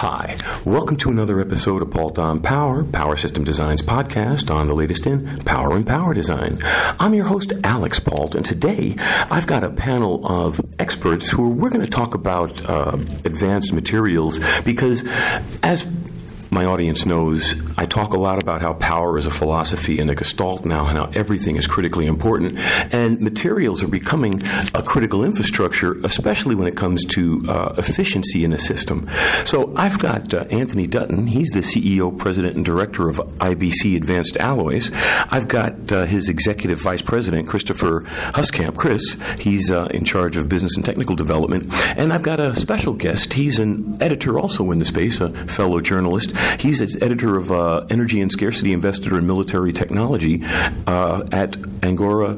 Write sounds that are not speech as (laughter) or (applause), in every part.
Hi, welcome to another episode of Pault on Power, Power System Designs podcast on the latest in power and power design. I'm your host, Alex Pault, and today I've got a panel of experts who are, we're going to talk about uh, advanced materials because as my audience knows I talk a lot about how power is a philosophy and a gestalt now, and how everything is critically important. And materials are becoming a critical infrastructure, especially when it comes to uh, efficiency in a system. So I've got uh, Anthony Dutton. He's the CEO, president, and director of IBC Advanced Alloys. I've got uh, his executive vice president, Christopher Huskamp. Chris, he's uh, in charge of business and technical development. And I've got a special guest. He's an editor also in the space, a fellow journalist. He's editor of uh, Energy and Scarcity Investor in Military Technology uh, at Agora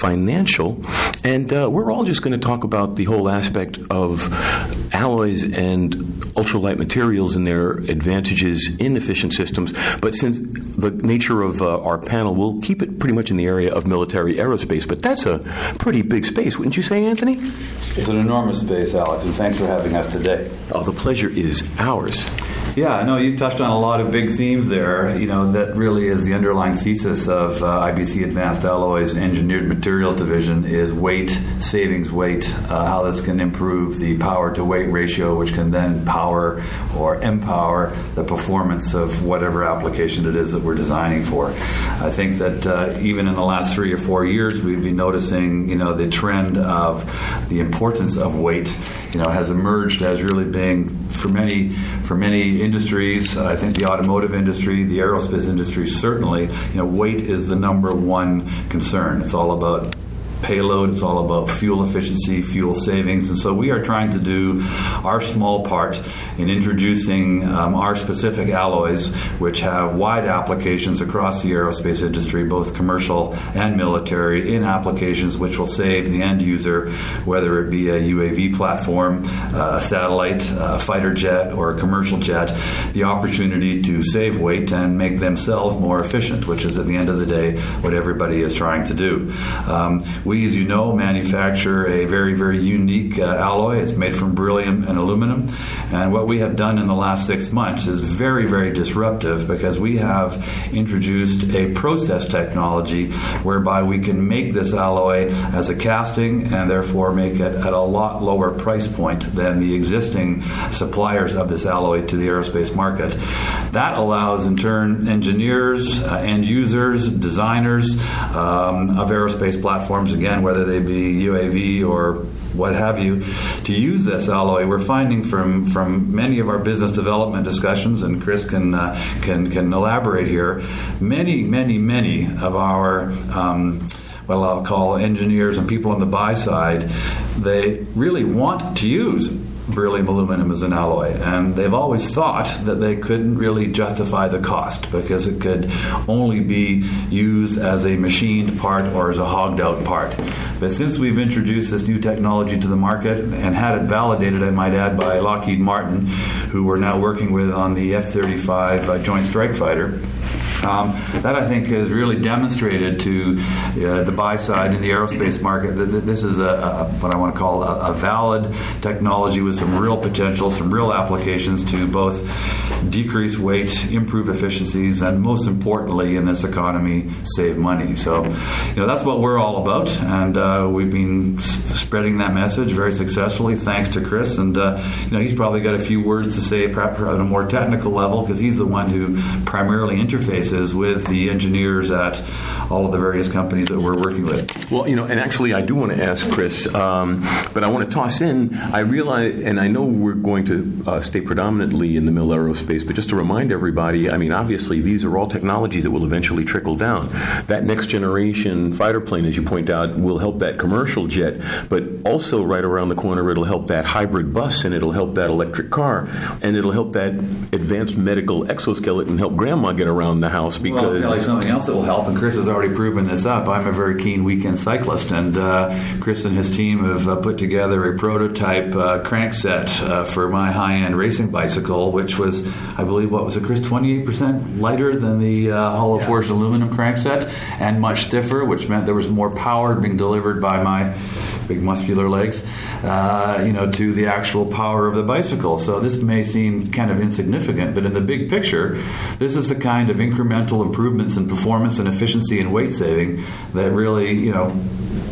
Financial. And uh, we're all just going to talk about the whole aspect of alloys and ultralight materials and their advantages in efficient systems. But since the nature of uh, our panel, we'll keep it pretty much in the area of military aerospace. But that's a pretty big space, wouldn't you say, Anthony? It's an enormous space, Alex, and thanks for having us today. Oh, the pleasure is ours. Yeah, I know you touched on a lot of big themes there. You know, that really is the underlying thesis of uh, IBC Advanced Alloys Engineered Materials Division is weight, savings weight, uh, how this can improve the power to weight ratio, which can then power or empower the performance of whatever application it is that we're designing for. I think that uh, even in the last three or four years, we've been noticing, you know, the trend of the importance of weight, you know, has emerged as really being for many for many industries. I think the automotive industry, the aerospace industry, certainly, you know, weight is the number one concern. It's all about payload. It's all about fuel efficiency, fuel savings. And so we are trying to do our small part in introducing um, our specific alloys, which have wide applications across the aerospace industry, both commercial and military, in applications which will save the end user, whether it be a UAV platform, uh, a satellite, a fighter jet, or a commercial jet, the opportunity to save weight and make themselves more efficient, which is at the end of the day what everybody is trying to do. Um, we, as you know, manufacture a very, very unique uh, alloy. It's made from beryllium and aluminum. And what we have done in the last six months is very, very disruptive because we have introduced a process technology whereby we can make this alloy as a casting and therefore make it at a lot lower price point than the existing suppliers of this alloy to the aerospace market. That allows, in turn, engineers, uh, end users, designers um, of aerospace platforms again, whether they be UAV or what have you, to use this alloy. We're finding from from many of our business development discussions, and Chris can uh, can can elaborate here. Many, many, many of our um, well, I'll call engineers and people on the buy side, they really want to use beryllium aluminum as an alloy. And they've always thought that they couldn't really justify the cost because it could only be used as a machined part or as a hogged out part. But since we've introduced this new technology to the market and had it validated, I might add, by Lockheed Martin, who we're now working with on the F 35 uh, Joint Strike Fighter. Um, that I think has really demonstrated to uh, the buy side in the aerospace market that, this is a, a, what I want to call a, a, valid technology with some real potential, some real applications to both decrease weight, improve efficiencies, and most importantly in this economy, save money. So, you know, that's what we're all about, and uh, we've been s- spreading that message very successfully thanks to Chris. And uh, you know, he's probably got a few words to say, perhaps at a more technical level, because he's the one who primarily interfaces with the engineers at all of the various companies that we're working with. Well, you know, and actually, I do want to ask Chris, um, but I want to toss in. I realize, and I know we're going to uh, stay predominantly in the mil aerospace, but just to remind everybody, I mean, obviously, these are all technologies that will eventually trickle down. That next generation fighter plane, as you point out, will help that commercial jet, but also right around the corner, it'll help that hybrid bus, and it'll help that electric car, and it'll help that advanced medical exoskeleton help grandma get around the house because well, like something else that will help. And Chris has already proven this up. I'm a very keen weekend cyclist, and uh, Chris and his team have uh, put together a prototype uh, crankset uh, for my high-end racing bicycle, which was, I believe, what was it, Chris, 28% lighter than the uh, hollow forged aluminum crankset, and much stiffer, which meant there was more power being delivered by my big muscular legs, uh, you know, to the actual power of the bicycle. So this may seem kind of insignificant, but in the big picture, this is the kind of incremental improvements in performance and efficiency and weight saving that really, you know,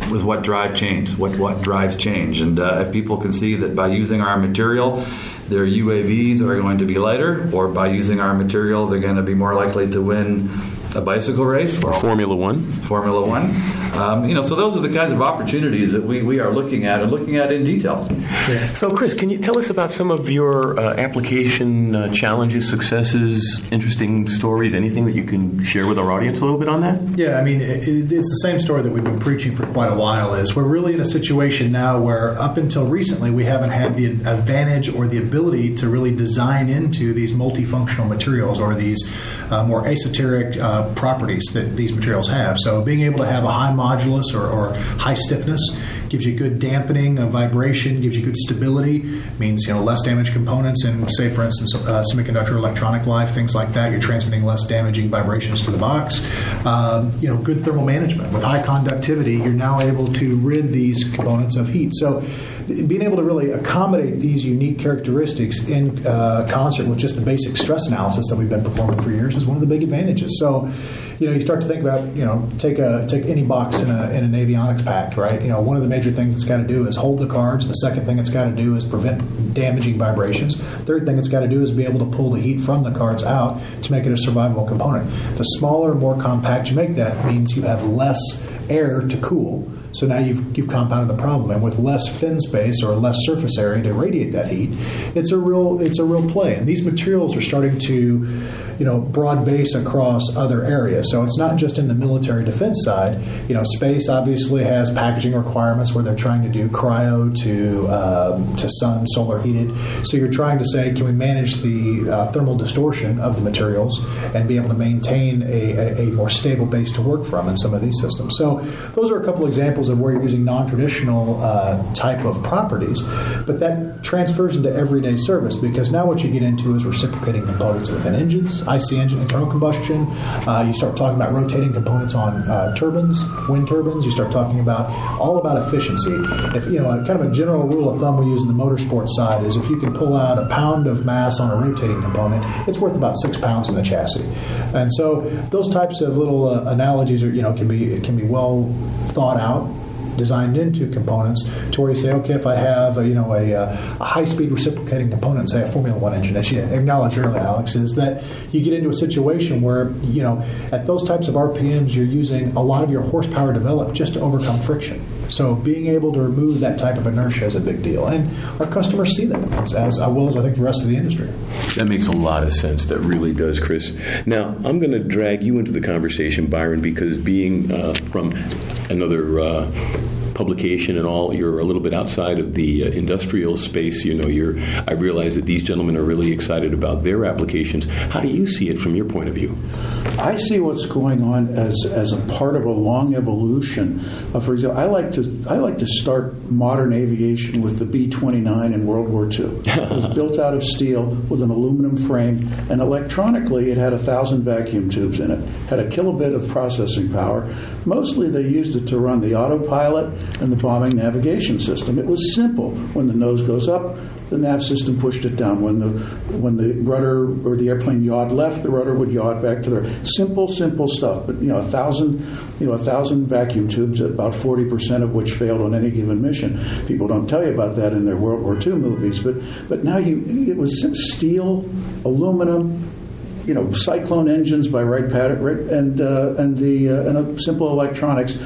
was what drive change, what what drives change. And uh, if people can see that by using our material, their UAVs are going to be lighter, or by using our material, they're going to be more likely to win a bicycle race or Formula One. Formula One. Um, you know, so those are the kinds of opportunities that we, we are looking at and looking at in detail. Yeah. So, Chris, can you tell us about some of your uh, application uh, challenges, successes, interesting stories, anything that you can share with our audience a little bit on that? Yeah, I mean, it, it's the same story that we've been preaching for quite a while. Is we're really in a situation now where up until recently we haven't had the advantage or the ability to really design into these multifunctional materials or these uh, more esoteric uh, properties that these materials have. So being able to have a high modulus or, or high stiffness gives you good dampening of vibration, gives you good stability, means you know less damaged components and say for instance uh, semiconductor electronic life, things like that. You're transmitting less damaging vibrations to the box. Um, you know, good thermal management with high conductivity. You're now able to rid these components of heat. So being able to really accommodate these unique characteristics in uh, concert with just the basic stress analysis that we've been performing for years is one of the big advantages. So you know, you start to think about, you know, take a take any box in, a, in an avionics pack, right? You know, one of the major things it's got to do is hold the cards. The second thing it's got to do is prevent damaging vibrations. Third thing it's got to do is be able to pull the heat from the cards out to make it a survivable component. The smaller, more compact you make that means you have less air to cool. So now you've, you've compounded the problem, and with less fin space or less surface area to radiate that heat, it's a real it's a real play. And these materials are starting to you know broad base across other areas. So it's not just in the military defense side. You know, space obviously has packaging requirements where they're trying to do cryo to um, to sun solar heated. So you're trying to say, can we manage the uh, thermal distortion of the materials and be able to maintain a, a, a more stable base to work from in some of these systems? So those are a couple examples of where you're using non-traditional uh, type of properties, but that transfers into everyday service because now what you get into is reciprocating components within engines, IC engine, internal combustion. Uh, you start talking about rotating components on uh, turbines, wind turbines. You start talking about all about efficiency. If you know, kind of a general rule of thumb we use in the motorsport side is if you can pull out a pound of mass on a rotating component, it's worth about six pounds in the chassis. And so those types of little uh, analogies are you know can be can be well thought out designed into components to where you say, okay, if I have a, you know a, a high speed reciprocating component, say a Formula One engine, as you acknowledged earlier, Alex, is that you get into a situation where you know at those types of RPMs you're using a lot of your horsepower developed just to overcome friction. So being able to remove that type of inertia is a big deal, and our customers see that as, as well as I think the rest of the industry. That makes a lot of sense. That really does, Chris. Now I'm going to drag you into the conversation, Byron, because being uh, from another. Uh, publication and all, you're a little bit outside of the uh, industrial space. You know, you're. I realize that these gentlemen are really excited about their applications. How do you see it from your point of view? I see what's going on as as a part of a long evolution. Uh, for example, I like to I like to start modern aviation with the B twenty nine in World War II. It was built out of steel with an aluminum frame, and electronically it had a thousand vacuum tubes in it. Had a kilobit of processing power. Mostly they used it to run the autopilot and the bombing navigation system. It was simple. When the nose goes up, the nav system pushed it down. When the when the rudder or the airplane yawed left, the rudder would yaw back to there. Simple, simple stuff. But you know, a thousand you know a thousand vacuum tubes, about forty percent of which failed on any given mission. People don't tell you about that in their World War II movies. But but now you it was steel, aluminum, you know, cyclone engines by Wright Patterson and uh, and the uh, and simple electronics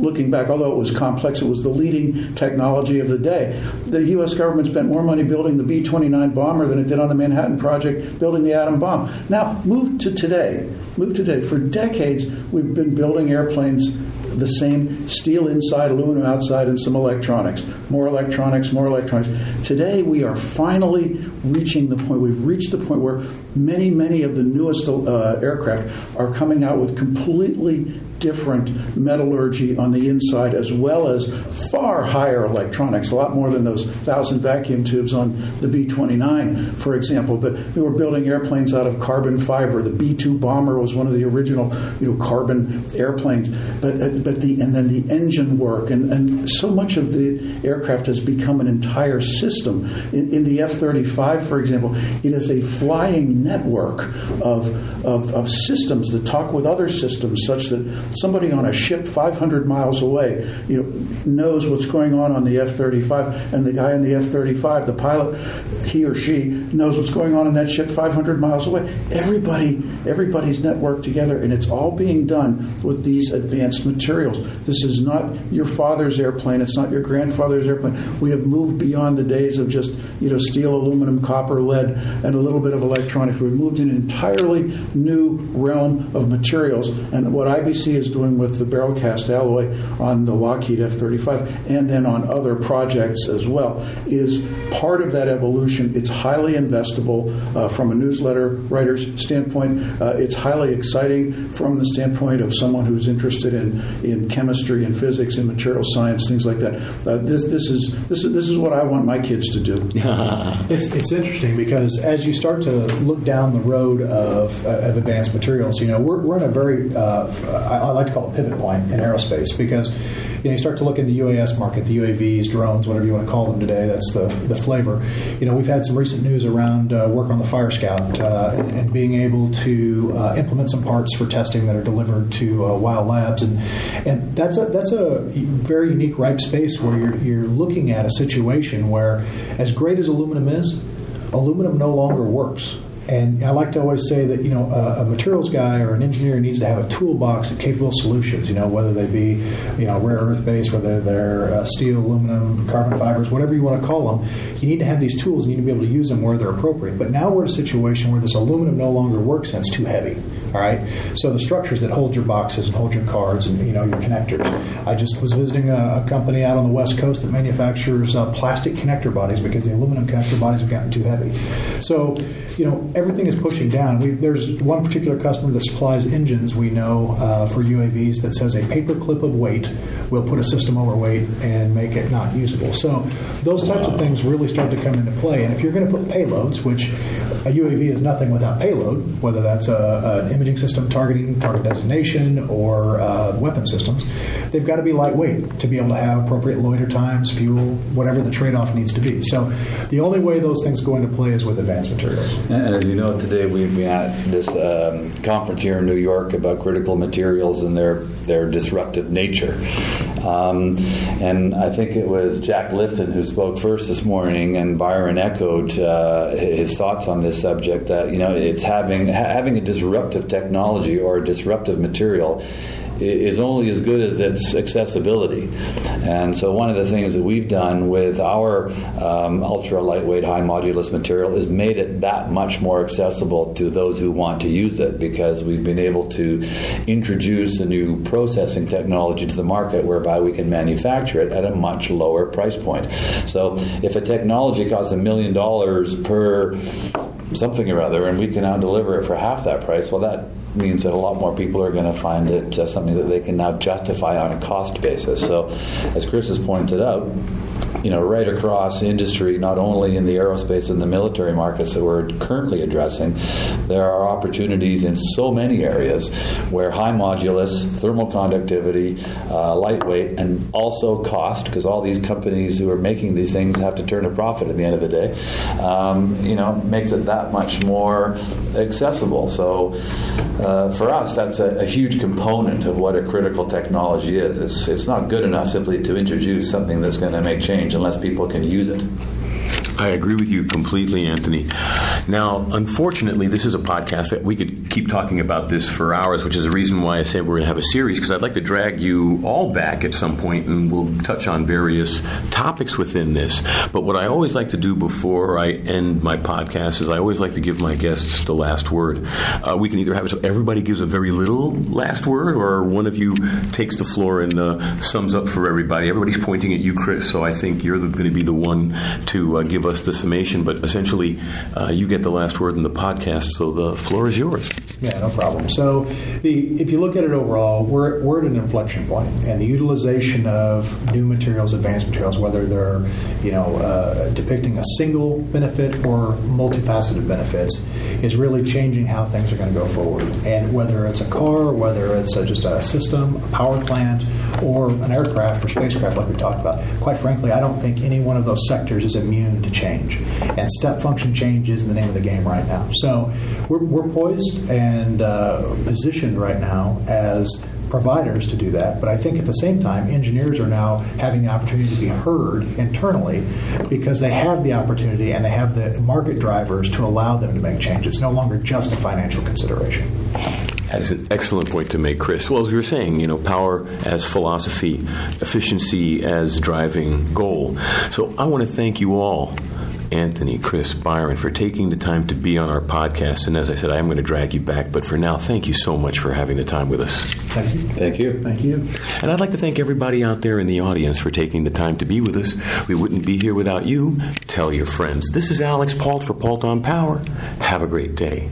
looking back, although it was complex, it was the leading technology of the day. The U.S. government spent more money building the B 29 bomber than it did on the Manhattan Project building the atom bomb. Now, move to today. Move to today. For decades, we've been building airplanes the same steel inside, aluminum outside, and some electronics. More electronics, more electronics. Today, we are finally reaching the point, we've reached the point where many, many of the newest uh, aircraft are coming out with completely different metallurgy on the inside, as well as far higher electronics, a lot more than those thousand vacuum tubes on the B 29, for example. But we were building airplanes out of carbon fiber. The B 2 bomber was one of the original you know, carbon airplanes. But uh, but the and then the engine work and, and so much of the aircraft has become an entire system. In, in the F thirty five, for example, it is a flying network of, of, of systems that talk with other systems, such that somebody on a ship five hundred miles away, you know, knows what's going on on the F thirty five, and the guy in the F thirty five, the pilot, he or she knows what's going on in that ship five hundred miles away. Everybody, everybody's networked together, and it's all being done with these advanced materials. This is not your father's airplane. It's not your grandfather's airplane. We have moved beyond the days of just you know steel, aluminum, copper, lead, and a little bit of electronics. We've moved in an entirely new realm of materials. And what IBC is doing with the Beralcast alloy on the Lockheed F-35 and then on other projects as well is part of that evolution. It's highly investable uh, from a newsletter writer's standpoint. Uh, it's highly exciting from the standpoint of someone who's interested in, in chemistry and physics and material science, things like that. Uh, this, this, is, this, is, this is what I want my kids to do. (laughs) it's, it's interesting because as you start to look down the road of, uh, of advanced materials, you know, we're, we're in a very, uh, I, I like to call it a pivot point in aerospace because you know, you start to look in the UAS market, the UAVs, drones, whatever you want to call them today. That's the, the flavor. You know, we've had some recent news around uh, work on the Fire Scout uh, and, and, being able to uh, implement some parts for testing that are delivered to uh, Wyle Labs, and and that's a that's a very unique ripe space where you're you're looking at a situation where, as great as aluminum is, aluminum no longer works. And I like to always say that you know a, a, materials guy or an engineer needs to have a toolbox of capable solutions. You know whether they be you know rare earth based, whether they're uh, steel, aluminum, carbon fibers, whatever you want to call them. You need to have these tools. and You need to be able to use them where they're appropriate. But now we're in a situation where this aluminum no longer works and it's too heavy. All right. So the structures that hold your boxes and hold your cards and you know your connectors. I just was visiting a, a company out on the west coast that manufactures uh, plastic connector bodies because the aluminum connector bodies have gotten too heavy. So you know everything is pushing down. We, there's one particular customer that supplies engines we know uh, for UAVs that says a paper clip of weight will put a system overweight and make it not usable. So those types of things really start to come into play. And if you're going to put payloads, which a UAV is nothing without payload, whether that's a, an imaging system targeting target designation or uh, weapon systems, they've got to be lightweight to be able to have appropriate loiter times, fuel, whatever the trade-off needs to be. So the only way those things go into play is with advanced materials. And as you know, today we've been at this um, conference here in New York about critical materials and their their disruptive nature. Um, and I think it was Jack Lifton who spoke first this morning, and Byron echoed uh, his thoughts on this subject. That you know, it's having having a disruptive technology or a disruptive material is only as good as its accessibility. And so, one of the things that we've done with our um, ultra lightweight, high modulus material is made it that much more accessible to those who want to use it because we've been able to introduce a new processing technology to the market whereby we can manufacture it at a much lower price point. So, if a technology costs a million dollars per something or other, and we can now deliver it for half that price, well, that means that a lot more people are going to find it uh, something that they can now justify on a cost basis. So, as Chris has pointed out, you know, right across industry, not only in the aerospace and the military markets that we're currently addressing, there are opportunities in so many areas where high modulus, thermal conductivity, uh, lightweight, and also cost, because all these companies who are making these things have to turn a profit at the end of the day, um, you know, makes it that much more accessible. So uh, for us, that's a, a, huge component of what a critical technology is. It's, it's not good enough simply to introduce something that's going to make change unless people can use it. I agree with you completely, Anthony. Now, unfortunately, this is a podcast that we could keep talking about this for hours, which is the reason why I say we're going to have a series because I'd like to drag you all back at some point and we'll touch on various topics within this. But what I always like to do before I end my podcast is I always like to give my guests the last word. Uh, we can either have it so everybody gives a very little last word, or one of you takes the floor and uh, sums up for everybody. Everybody's pointing at you, Chris, so I think you're going to be the one to uh, give us the summation, but essentially, uh, you get the last word in the podcast, so the floor is yours. Yeah, no problem. So, the, if you look at it overall, we're, we're at an inflection point, and the utilization of new materials, advanced materials, whether they're you know uh, depicting a single benefit or multifaceted benefits, is really changing how things are going to go forward. And whether it's a car, whether it's a, just a system, a power plant, or an aircraft or spacecraft, like we talked about, quite frankly, I don't think any one of those sectors is immune to change. And step function change is the name of the game right now. So, we're, we're poised and and uh, positioned right now as providers to do that. But I think at the same time, engineers are now having the opportunity to be heard internally because they have the opportunity and they have the market drivers to allow them to make changes. It's no longer just a financial consideration. That is an excellent point to make, Chris. Well, as we were saying, you know, power as philosophy, efficiency as driving goal. So I want to thank you all Anthony, Chris, Byron, for taking the time to be on our podcast. And as I said, I am going to drag you back, but for now, thank you so much for having the time with us. Thank you. Thank you. Thank you. And I'd like to thank everybody out there in the audience for taking the time to be with us. We wouldn't be here without you. Tell your friends. This is Alex Pault for Pault on Power. Have a great day.